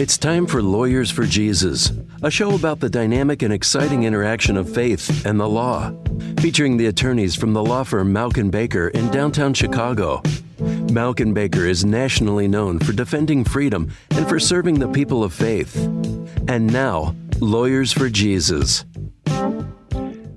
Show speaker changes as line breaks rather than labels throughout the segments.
It's time for Lawyers for Jesus, a show about the dynamic and exciting interaction of faith and the law, featuring the attorneys from the law firm Mauck Baker in downtown Chicago. Mauck Baker is nationally known for defending freedom and for serving the people of faith. And now, Lawyers for Jesus.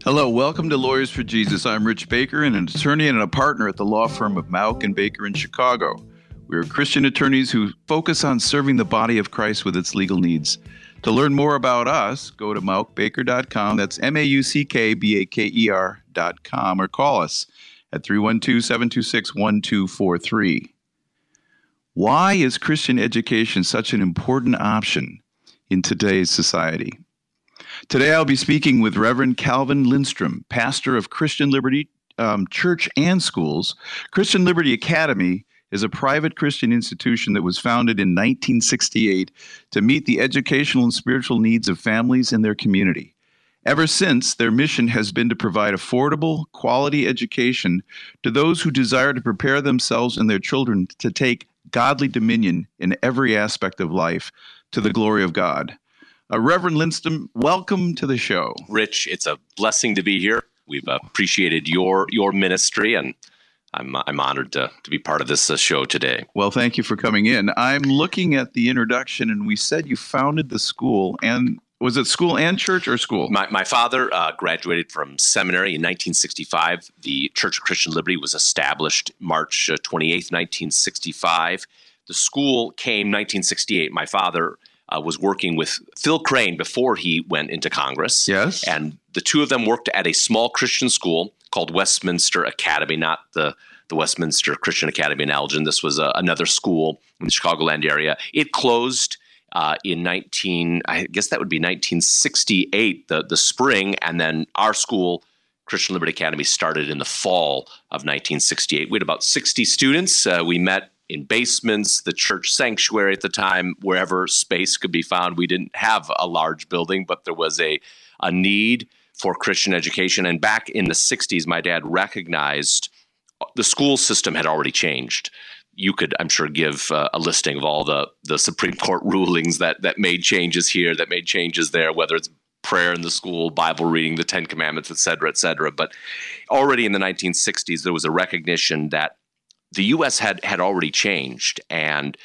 Hello, welcome to Lawyers for Jesus. I'm Rich Baker, and an attorney and a partner at the law firm of Mauck Baker in Chicago. We are Christian attorneys who focus on serving the body of Christ with its legal needs. To learn more about us, go to mauckbaker.com. That's M A U C K B A K E R.com or call us at 312 726 1243. Why is Christian education such an important option in today's society? Today I'll be speaking with Reverend Calvin Lindstrom, pastor of Christian Liberty um, Church and Schools. Christian Liberty Academy is a private Christian institution that was founded in 1968 to meet the educational and spiritual needs of families in their community. Ever since, their mission has been to provide affordable, quality education to those who desire to prepare themselves and their children to take godly dominion in every aspect of life to the glory of God. Uh, Reverend Lindstrom, welcome to the show.
Rich, it's a blessing to be here. We've appreciated your your ministry and I'm, I'm honored to, to be part of this uh, show today.
Well, thank you for coming in. I'm looking at the introduction, and we said you founded the school, and was it school and church or school?
My, my father uh, graduated from seminary in 1965. The Church of Christian Liberty was established March uh, 28, 1965. The school came 1968. My father uh, was working with Phil Crane before he went into Congress.
Yes.
And the two of them worked at a small Christian school called Westminster Academy, not the the Westminster Christian Academy in Elgin. This was uh, another school in the Chicagoland area. It closed uh, in 19, I guess that would be 1968, the the spring, and then our school. Christian Liberty Academy started in the fall of 1968. We had about 60 students. Uh, we met in basements, the church sanctuary at the time, wherever space could be found. We didn't have a large building, but there was a, a need for Christian education. And back in the 60s, my dad recognized the school system had already changed. You could, I'm sure, give uh, a listing of all the, the Supreme Court rulings that, that made changes here, that made changes there, whether it's prayer in the school, Bible reading, the Ten Commandments, et cetera, et cetera. But already in the 1960s, there was a recognition that the U.S. had had already changed, and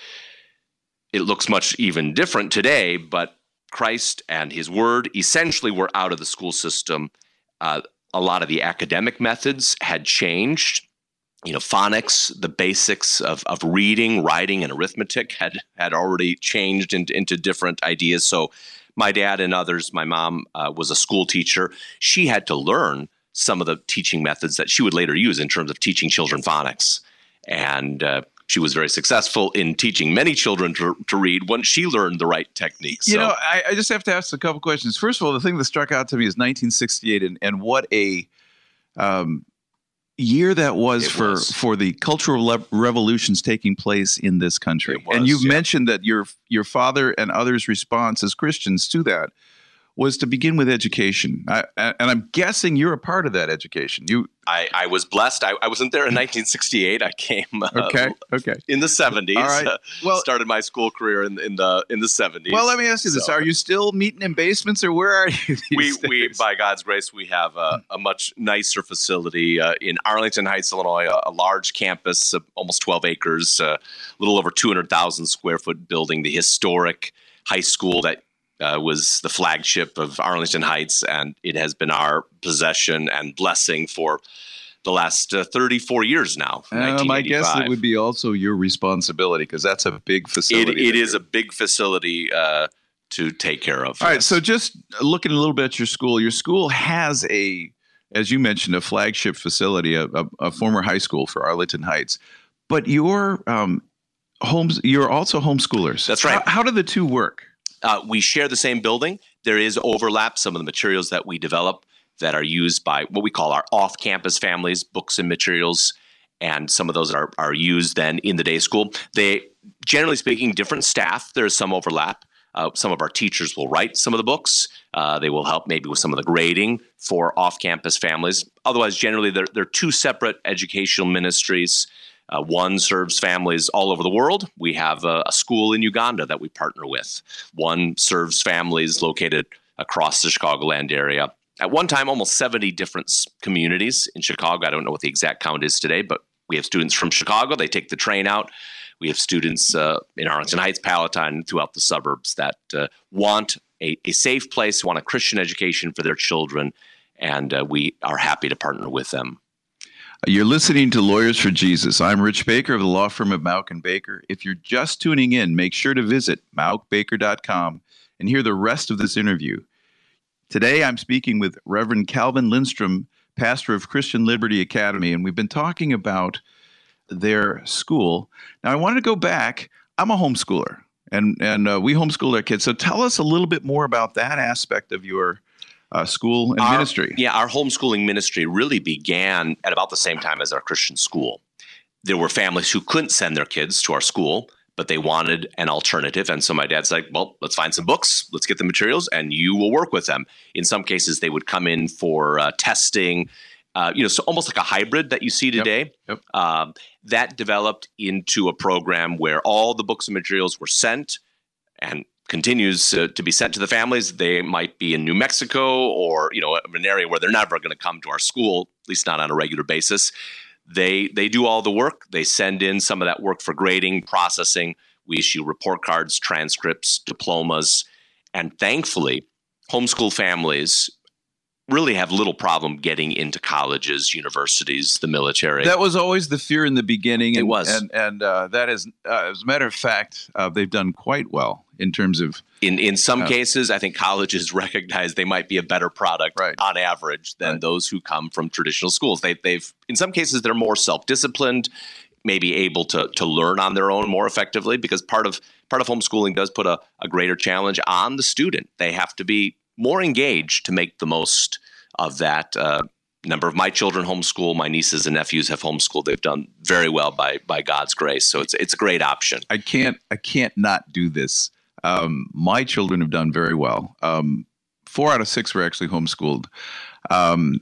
it looks much even different today. But Christ and His Word essentially were out of the school system. Uh, a lot of the academic methods had changed. You know, phonics, the basics of, of reading, writing, and arithmetic had had already changed into, into different ideas. So, my dad and others, my mom uh, was a school teacher. She had to learn some of the teaching methods that she would later use in terms of teaching children phonics. And uh, she was very successful in teaching many children to, to read once she learned the right techniques.
You know, I, I, just have to ask a couple questions. First of all, the thing that struck out to me is 1968, and, and what a um, year that was for was. for the cultural le- revolutions taking place in this country.
Was,
and you've
yeah.
mentioned that your your father and others' response as Christians to that was to begin with education. I, and I'm guessing you're a part of that education. You,
I, I was blessed. I, I, wasn't there in 1968. I came uh,
okay, okay,
in the 70s.
All right.
Uh, well, started my school career in, in the in the 70s.
Well, let me ask you this: Are you still meeting in basements, or where are you?
we days? we by God's grace we have a, a much nicer facility uh, in Arlington Heights, Illinois, a, a large campus, of almost 12 acres, uh, a little over 200,000 square foot building, the historic high school that uh, was the flagship of Arlington Heights, and it has been our possession and blessing for the last uh, 34 years now.
My guess it would be also your responsibility because that's a big facility.
it, it is a big facility uh, to take care of.
All right, so just looking a little bit at your school, your school has a, as you mentioned, a flagship facility, a, a, a former high school for Arlington Heights, but your um, homes, you're also homeschoolers.
That's right.
How, how do the two work?
Uh, we share the same building. There is overlap. Some of the materials that we develop that are used by what we call our off-campus families, books and materials, and some of those are, are used then in the day school. They, generally speaking, different staff. There's some overlap. Uh, some of our teachers will write some of the books. Uh, they will help maybe with some of the grading for off-campus families. Otherwise, generally, they're, they're two separate educational ministries Uh, one serves families all over the world. We have a, a, school in Uganda that we partner with. One serves families located across the Chicagoland area. At one time, almost 70 different communities in Chicago. I don't know what the exact count is today, but we have students from Chicago. They take the train out. We have students uh, in Arlington Heights, Palatine, throughout the suburbs that uh, want a, a, safe place, want a Christian education for their children, and uh, we are happy to partner with them.
You're listening to Lawyers for Jesus. I'm Rich Baker of the law firm of Mauck and Baker. If you're just tuning in, make sure to visit mauckbaker.com and hear the rest of this interview. Today, I'm speaking with Reverend Calvin Lindstrom, pastor of Christian Liberty Academy, and we've been talking about their school. Now, I wanted to go back. I'm a homeschooler, and and uh, we homeschool our kids. So, tell us a little bit more about that aspect of your uh, school and
our,
ministry.
Yeah, our homeschooling ministry really began at about the same time as our Christian school. There were families who couldn't send their kids to our school, but they wanted an alternative. And so my dad's like, well, let's find some books, let's get the materials, and you will work with them. In some cases, they would come in for uh, testing. Uh, you know, so almost like a hybrid that you see today. Yep, yep. Um, that developed into a program where all the books and materials were sent, and continues uh, to be sent to the families. They might be in New Mexico or you know an area where they're never going to come to our school, at least not on a regular basis. They they do all the work. They send in some of that work for grading, processing. We issue report cards, transcripts, diplomas, and thankfully, homeschool families really have little problem getting into colleges, universities, the military.
That was always the fear in the beginning.
And, it was,
and and uh, that is, uh, as a matter of fact, uh, they've done quite well in terms of.
In in some uh, cases, I think colleges recognize they might be a better product
right.
on average than right. those who come from traditional schools. They they've in some cases they're more self disciplined, maybe able to to learn on their own more effectively because part of part of homeschooling does put a, a greater challenge on the student. They have to be more engaged to make the most of that. Uh, number of my children homeschool. My nieces and nephews have homeschooled. They've done very well by by God's grace. So it's it's a great option.
I can't I can't not do this. Um, my children have done very well. Um, four out of six were actually homeschooled. Um,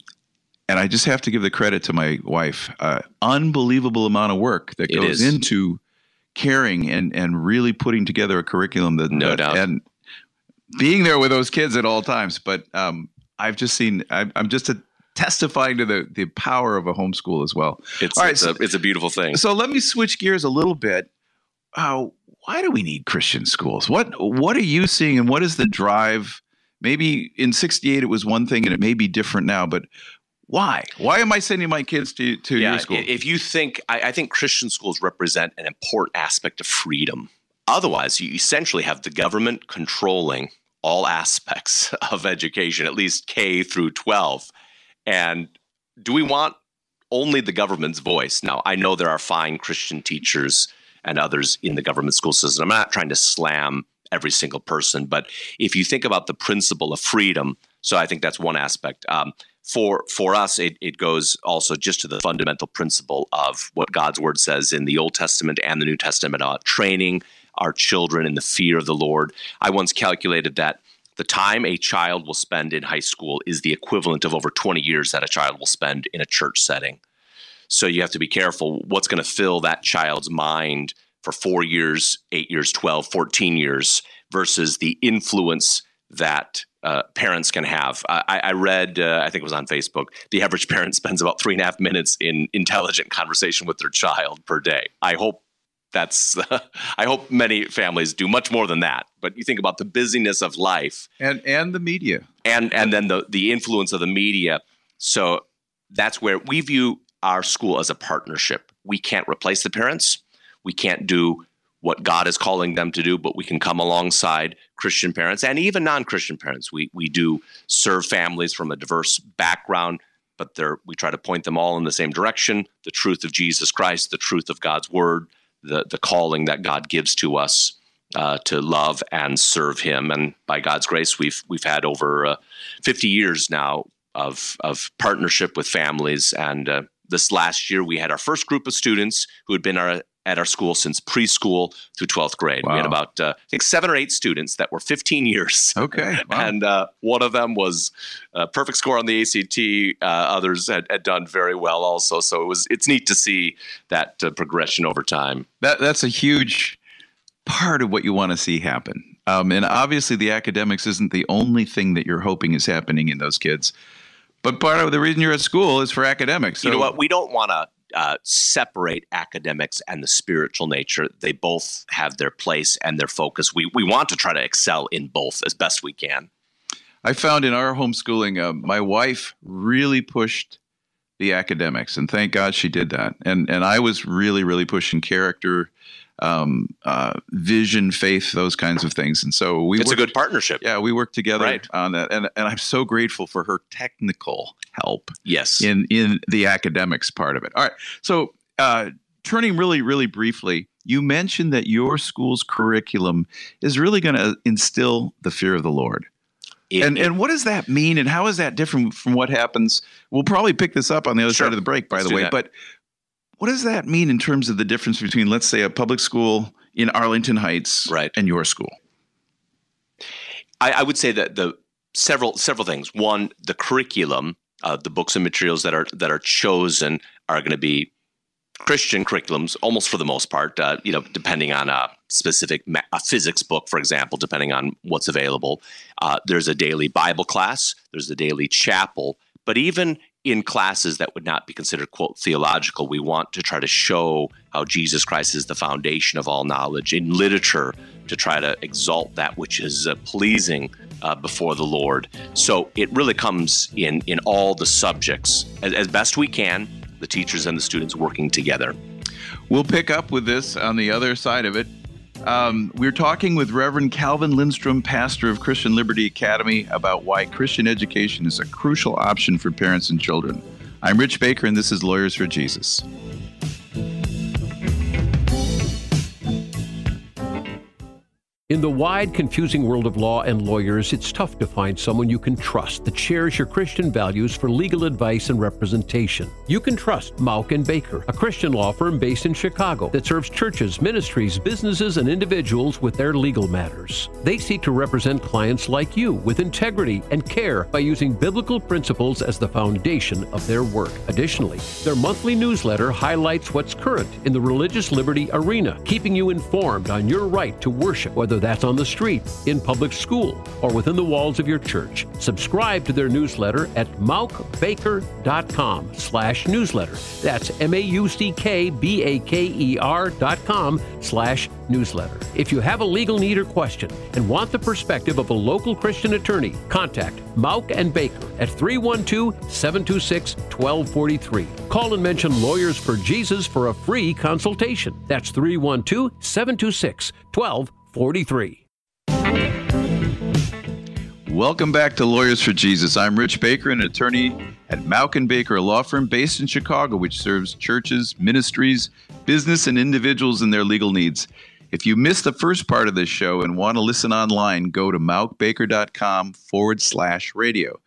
and I just have to give the credit to my wife. Uh, unbelievable amount of work that goes into caring and and really putting together a curriculum that
no
that,
doubt
and being there with those kids at all times. But um, I've just seen. I'm, I'm just a, testifying to the the power of a homeschool as well.
It's, all right, it's, so, a, it's a beautiful thing.
So let me switch gears a little bit. Uh, why do we need Christian schools? What what are you seeing, and what is the drive? Maybe in '68 it was one thing, and it may be different now. But why? Why am I sending my kids to to
yeah,
your school?
If you think, I, I think Christian schools represent an important aspect of freedom. Otherwise, you essentially have the government controlling all aspects of education, at least K through 12. And do we want only the government's voice? Now, I know there are fine Christian teachers and others in the government school system. I'm not trying to slam every single person, but if you think about the principle of freedom, so I think that's one aspect. Um, for for us, it, it goes also just to the fundamental principle of what God's word says in the Old Testament and the New Testament about training our children in the fear of the Lord. I once calculated that the time a child will spend in high school is the equivalent of over 20 years that a child will spend in a church setting. So you have to be careful what's going to fill that child's mind for four years, eight years, 12, 14 years versus the influence that uh, parents can have. I, I read, uh, I think it was on Facebook, the average parent spends about three and a half minutes in intelligent conversation with their child per day. I hope that's i hope many families do much more than that but you think about the busyness of life.
And and the media.
And and then the the influence of the media. So that's where we view our school as a partnership. We can't replace the parents. We can't do what god is calling them to do but we can come alongside christian parents and even non-christian parents. We we do serve families from a diverse background but we try to point them all in the same direction the truth of jesus christ the truth of god's word the the calling that God gives to us uh, to love and serve Him. And by God's grace, we've we've had over uh, 50 years now of of partnership with families. And uh, this last year, we had our first group of students who had been our at our school since preschool through 12th grade. Wow. We had about, uh, I think, seven or eight students that were 15 years.
Okay.
Wow. and uh, one of them was a perfect score on the ACT. Uh, others had, had, done very well also. So it was it's neat to see that uh, progression over time.
That That's a huge part of what you want to see happen. Um, and obviously, the academics isn't the only thing that you're hoping is happening in those kids. But part of the reason you're at school is for academics.
So. You know what? We don't want to uh, separate academics and the spiritual nature. They both have their place and their focus. We we want to try to excel in both as best we can.
I found in our homeschooling, uh, my wife really pushed the academics, and thank God she did that. And and I was really really pushing character um, uh, vision, faith, those kinds of things. And so we
it's
worked,
a good partnership.
Yeah, we worked together right. on that, and and I'm so grateful for her technical help.
Yes,
in in the academics part of it. All right, so. Uh, turning really, really briefly, you mentioned that your school's curriculum is really going to instill the fear of the Lord. It, and and what does that mean, and how is that different from what happens? We'll probably pick this up on the other sure. side of the break, by Let's the way. That. But what does that mean in terms of the difference between, let's say, a public school in Arlington Heights
right.
and your school?
I, I would say that the several several things. One, the curriculum, uh, the books and materials that are that are chosen are going to be Christian curriculums, almost for the most part. Uh, you know, depending on a specific ma- a physics book, for example, depending on what's available. Uh, there's a daily Bible class. There's a daily chapel. But even in classes that would not be considered quote theological. We want to try to show how jesus christ is the foundation of all knowledge in literature to try to exalt that which is uh, pleasing uh, before the lord. So it really comes in in all the subjects as, as best we can the teachers and the students working together.
We'll pick up with this on the other side of it um, we're talking with Reverend Calvin Lindstrom, pastor of Christian Liberty Academy, about why Christian education is a crucial option for parents and children. I'm Rich Baker, and this is Lawyers for Jesus.
In the wide, confusing world of law and lawyers, it's tough to find someone you can trust that shares your Christian values for legal advice and representation. You can trust Mauck and Baker, a Christian law firm based in Chicago that serves churches, ministries, businesses, and individuals with their legal matters. They seek to represent clients like you with integrity and care by using biblical principles as the foundation of their work. Additionally, their monthly newsletter highlights what's current in the religious liberty arena, keeping you informed on your right to worship, whether whether that's on the street, in public school, or within the walls of your church. Subscribe to their newsletter at mauckbaker.com slash newsletter. That's M-A-U-C-K-B-A-K-E-R dot com slash newsletter. If you have a legal need or question and want the perspective of a local Christian attorney, contact Mauck and Baker at 312-726-1243. Call and mention Lawyers for Jesus for a free consultation. That's 312 726 1243. 43.
Welcome back to Lawyers for Jesus. I'm Rich Baker, an attorney at Mauck and Baker, law firm based in Chicago, which serves churches, ministries, business, and individuals in their legal needs. If you missed the first part of this show and want to listen online, go to mauckbaker.com forward slash radio.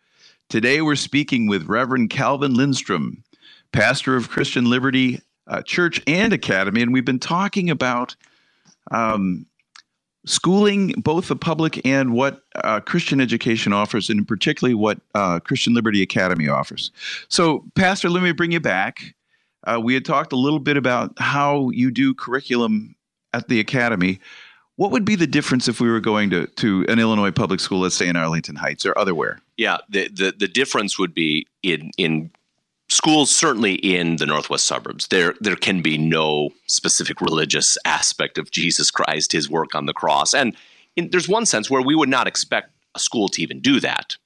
Today we're speaking with Reverend Calvin Lindstrom, pastor of Christian Liberty uh, Church and Academy, and we've been talking about um, schooling, both the public and what uh, Christian education offers, and particularly what uh, Christian Liberty Academy offers. So, Pastor, let me bring you back. Uh, we had talked a little bit about how you do curriculum at the academy. What would be the difference if we were going to, to an Illinois public school, let's say in Arlington Heights or otherwhere?
Yeah, the, the, the difference would be in, in schools certainly in the northwest suburbs there there can be no specific religious aspect of jesus christ his work on the cross. And in, there's one sense where we would not expect a school to even do that.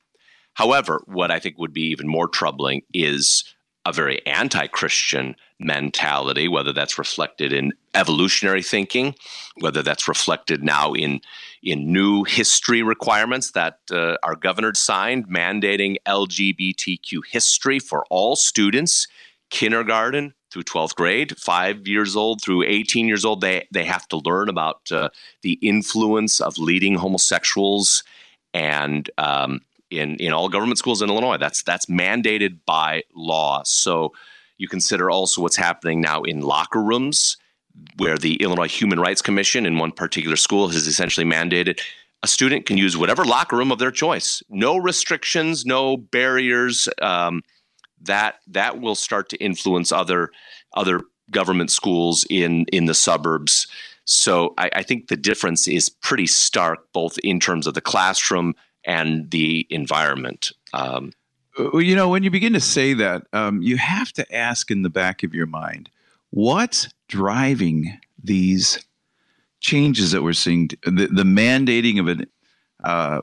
However what i think would be even more troubling is a very anti-christian mentality whether that's reflected in evolutionary thinking whether that's reflected now in in new history requirements that uh, our governor signed mandating LGBTQ history for all students, kindergarten through 12th grade, five years old through 18 years old. They, they have to learn about uh, the influence of leading homosexuals and um, in, in all government schools in Illinois. That's, that's mandated by law. So you consider also what's happening now in locker rooms where the Illinois Human Rights Commission in one particular school has essentially mandated a student can use whatever locker room of their choice. No restrictions, no barriers. Um, that that will start to influence other other government schools in in the suburbs. So I, I think the difference is pretty stark, both in terms of the classroom and the environment. Um,
well, you know, when you begin to say that, um, you have to ask in the back of your mind, what's driving these changes that we're seeing? The, the mandating of a uh,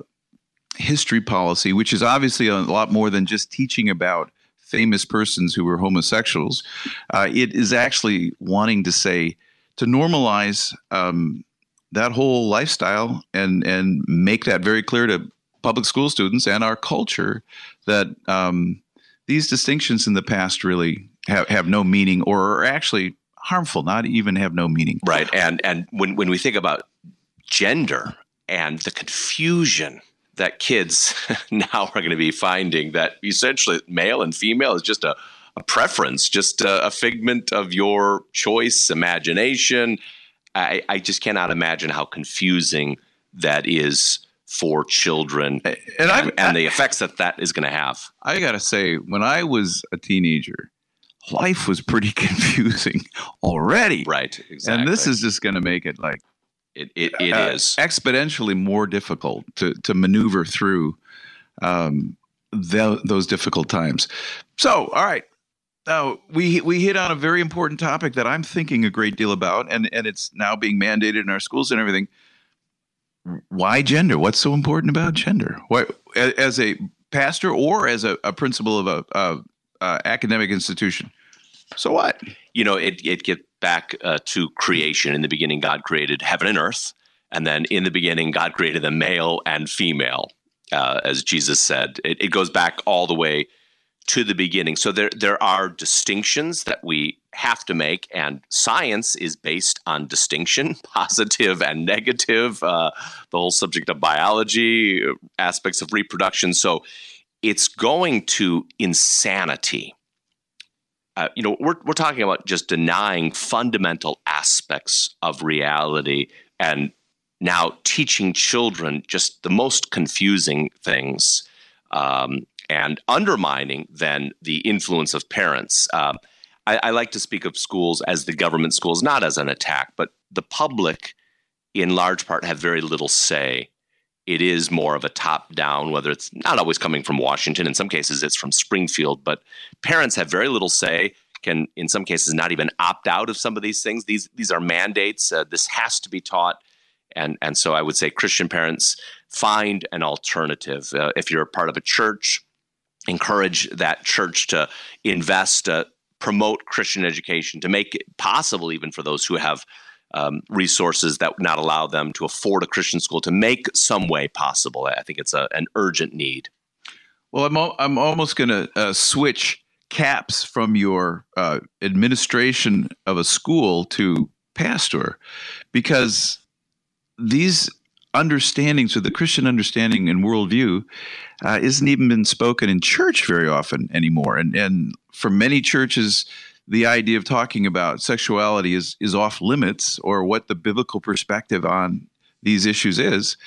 history policy, which is obviously a lot more than just teaching about famous persons who were homosexuals. Uh, it is actually wanting to say to normalize um, that whole lifestyle and and make that very clear to public school students and our culture that um, these distinctions in the past really have, have no meaning or are actually harmful, not even have no meaning.
Right. And and when, when we think about gender and the confusion that kids now are going to be finding that essentially male and female is just a, a preference, just a, a, figment of your choice, imagination. I, I just cannot imagine how confusing that is for children and, and, and the effects that that is going to have.
I got to say, when I was a teenager, life was pretty confusing already.
Right. Exactly.
And this is just going to make it like
it, it, it uh, is.
exponentially more difficult to, to maneuver through um, the, those difficult times. So, all right. Now we we hit on a very important topic that I'm thinking a great deal about, and and it's now being mandated in our schools and everything why gender? What's so important about gender? Why, as a pastor or as a, a principal of a, a, a, academic institution? So what?
You know, it it gets back uh, to creation. In the beginning, God created heaven and earth, and then in the beginning, God created the male and female, uh, as Jesus said. It, it goes back all the way to the beginning. So there there are distinctions that we have to make, and science is based on distinction, positive and negative. Uh, the whole subject of biology, aspects of reproduction. So it's going to insanity. Uh, you know, we're we're talking about just denying fundamental aspects of reality and now teaching children just the most confusing things. Um, and undermining then the influence of parents. Uh, I, I, like to speak of schools as the government schools, not as an attack, but the public, in large part, have very little say. It is more of a top down, whether it's not always coming from Washington. In some cases, it's from Springfield, but parents have very little say. Can, in some cases, not even opt out of some of these things. These these are mandates. Uh, this has to be taught, and and so I would say Christian parents find an alternative. Uh, if you're a part of a church, encourage that church to invest, uh, promote Christian education, to make it possible even for those who have um, resources that would not allow them to afford a Christian school to make some way possible. I think it's a, an urgent need.
Well, I'm, al- I'm almost going to uh, switch caps from your uh, administration of a school to pastor because these understandings or the Christian understanding and worldview uh, isn't even been spoken in church very often anymore. And and for many churches, the idea of talking about sexuality is is off limits or what the biblical perspective on these issues is.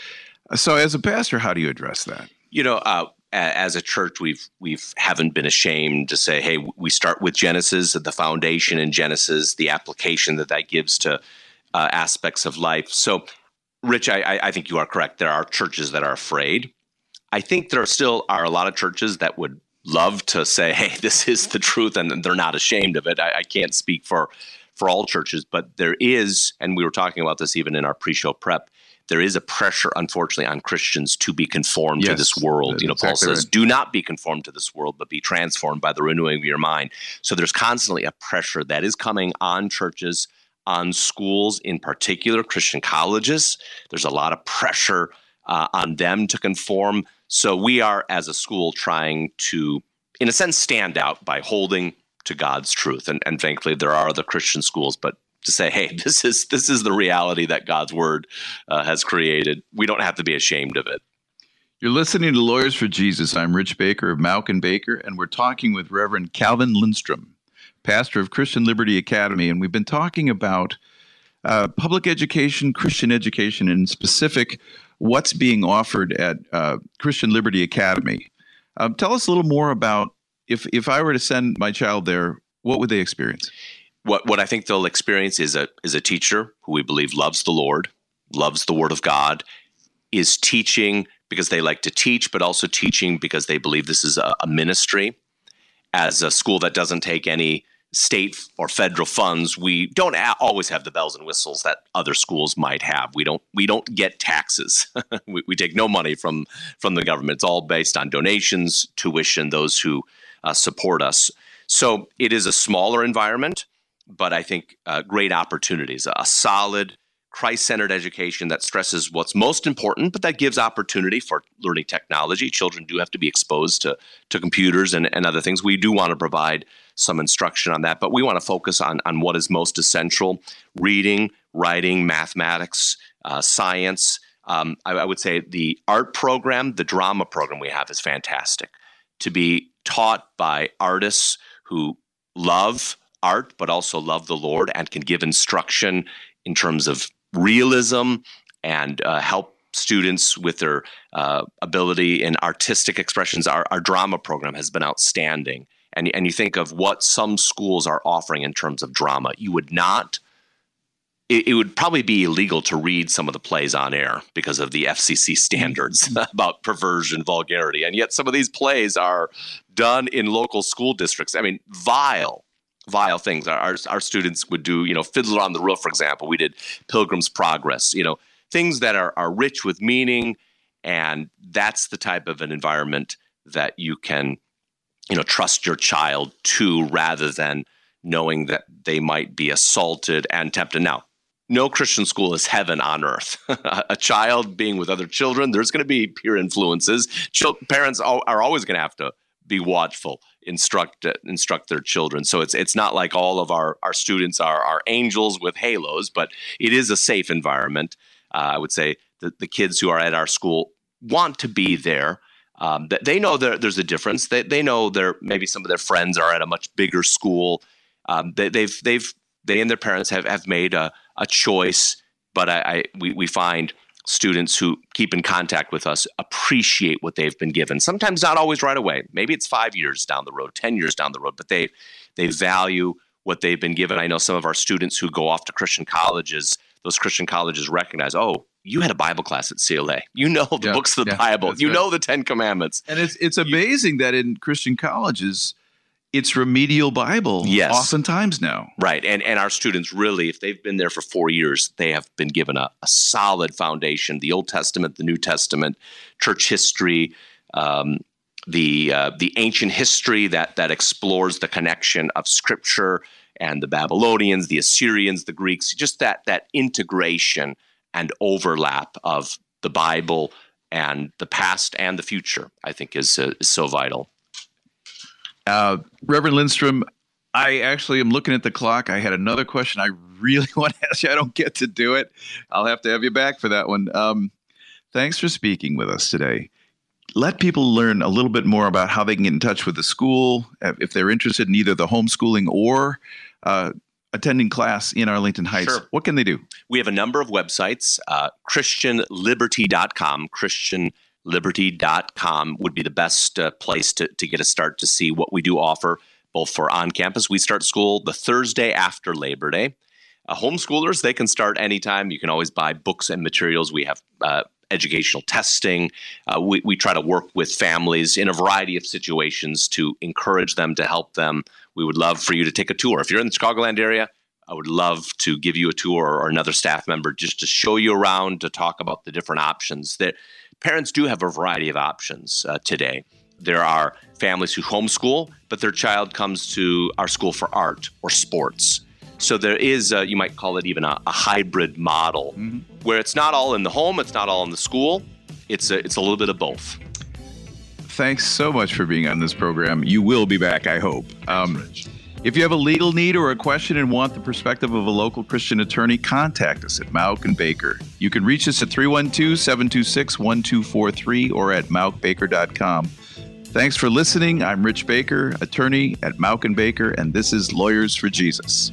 So, as a pastor, how do you address that?
You know, uh, as a church, we've we've haven't been ashamed to say, "Hey, we start with Genesis, the foundation in Genesis, the application that that gives to uh, aspects of life." So, Rich, I, I think you are correct. There are churches that are afraid. I think there still are a lot of churches that would love to say, "Hey, this is the truth," and they're not ashamed of it. I, I can't speak for for all churches, but there is, and we were talking about this even in our pre-show prep. There is a pressure, unfortunately, on Christians to be conformed yes, to this world. You know, Paul says, right. "Do not be conformed to this world, but be transformed by the renewing of your mind." So there's constantly a pressure that is coming on churches on schools, in particular Christian colleges. There's a lot of pressure uh, on them to conform. So we are, as a school, trying to, in a sense, stand out by holding to God's truth. And, and thankfully, there are other Christian schools, but to say, hey, this is this is the reality that God's word uh, has created. We don't have to be ashamed of it.
You're listening to Lawyers for Jesus. I'm Rich Baker of Mauck and Baker, and we're talking with Reverend Calvin Lindstrom pastor of Christian Liberty Academy, and we've been talking about uh, public education, Christian education, and specific, what's being offered at uh, Christian Liberty Academy. Um, tell us a little more about if if I were to send my child there, what would they experience?
What what I think they'll experience is a is a teacher who we believe loves the Lord, loves the Word of God, is teaching because they like to teach, but also teaching because they believe this is a, a ministry. As a school that doesn't take any state or federal funds, we don't always have the bells and whistles that other schools might have. We don't we don't get taxes. we, we, take no money from from the government. It's all based on donations, tuition, those who uh, support us. So it is a smaller environment, but I think uh, great opportunities. A solid Christ centered education that stresses what's most important, but that gives opportunity for learning technology. Children do have to be exposed to, to computers and, and other things. We do want to provide some instruction on that, but we want to focus on, on what is most essential reading, writing, mathematics, uh, science. Um, I, I would say the art program, the drama program we have is fantastic. To be taught by artists who love art, but also love the Lord and can give instruction in terms of realism and uh, help students with their uh, ability in artistic expressions. Our, our, drama program has been outstanding. And, and you think of what some schools are offering in terms of drama. You would not, it, would probably be illegal to read some of the plays on air because of the FCC standards mm-hmm. about perversion, vulgarity. And yet some of these plays are done in local school districts. I mean, vile vile things. Our, our students would do, you know, Fiddler on the Roof, for example. We did Pilgrim's Progress, you know, things that are, are rich with meaning. And that's the type of an environment that you can, you know, trust your child to rather than knowing that they might be assaulted and tempted. Now, no Christian school is heaven on earth. a child being with other children, there's going to be peer influences. Parents are always going to have to be watchful instruct instruct their children so it's it's not like all of our our students are are angels with halos but it is a safe environment uh, i would say the, the kids who are at our school want to be there um, they know there, there's a difference they, they know there maybe some of their friends are at a much bigger school um, they, they've they've they and their parents have, have made a, a choice but I, I we, we find students who keep in contact with us appreciate what they've been given. Sometimes not always right away. Maybe it's five years down the road, 10 years down the road, but they they value what they've been given. I know some of our students who go off to Christian colleges, those Christian colleges recognize, oh, you had a Bible class at CLA. You know the yeah, books of the yeah, Bible. You right. know the Ten Commandments.
And it's it's amazing you, that in Christian colleges, it's remedial Bible yes. oftentimes now.
Right. And and our students really, if they've been there for four years, they have been given a, a solid foundation, the Old Testament, the New Testament, church history, um, the uh, the ancient history that that explores the connection of scripture and the Babylonians, the Assyrians, the Greeks, just that that integration and overlap of the Bible and the past and the future, I think is, uh, is so vital.
Uh, Reverend Lindstrom, I actually am looking at the clock. I had another question I really want to ask you. I don't get to do it. I'll have to have you back for that one. Um, thanks for speaking with us today. Let people learn a little bit more about how they can get in touch with the school uh, if they're interested in either the homeschooling or uh, attending class in Arlington Heights. Sure. What can they do?
We have a number of websites. Uh, ChristianLiberty.com, Christian liberty.com would be the best uh, place to, to get a start to see what we do offer, both for on campus. We start school the Thursday after Labor Day. Uh, homeschoolers, they can start anytime. You can always buy books and materials. We have uh, educational testing. Uh, we, we try to work with families in a variety of situations to encourage them, to help them. We would love for you to take a tour. If you're in the Chicagoland area, I would love to give you a tour or another staff member just to show you around to talk about the different options that parents do have a variety of options uh, today. There are families who homeschool, but their child comes to our school for art or sports. So there is, a, you might call it even a, a hybrid model, mm-hmm. where it's not all in the home, it's not all in the school. It's a, it's a little bit of both.
Thanks so much for being on this program. You will be back, I hope. Um, if you have a legal need or a question and want the perspective of a local Christian attorney, contact us at Mauck and Baker. You can reach us at 312 726 1243 or at mauckbaker.com. Thanks for listening. I'm Rich Baker, attorney at Mauck and Baker, and this is Lawyers for Jesus.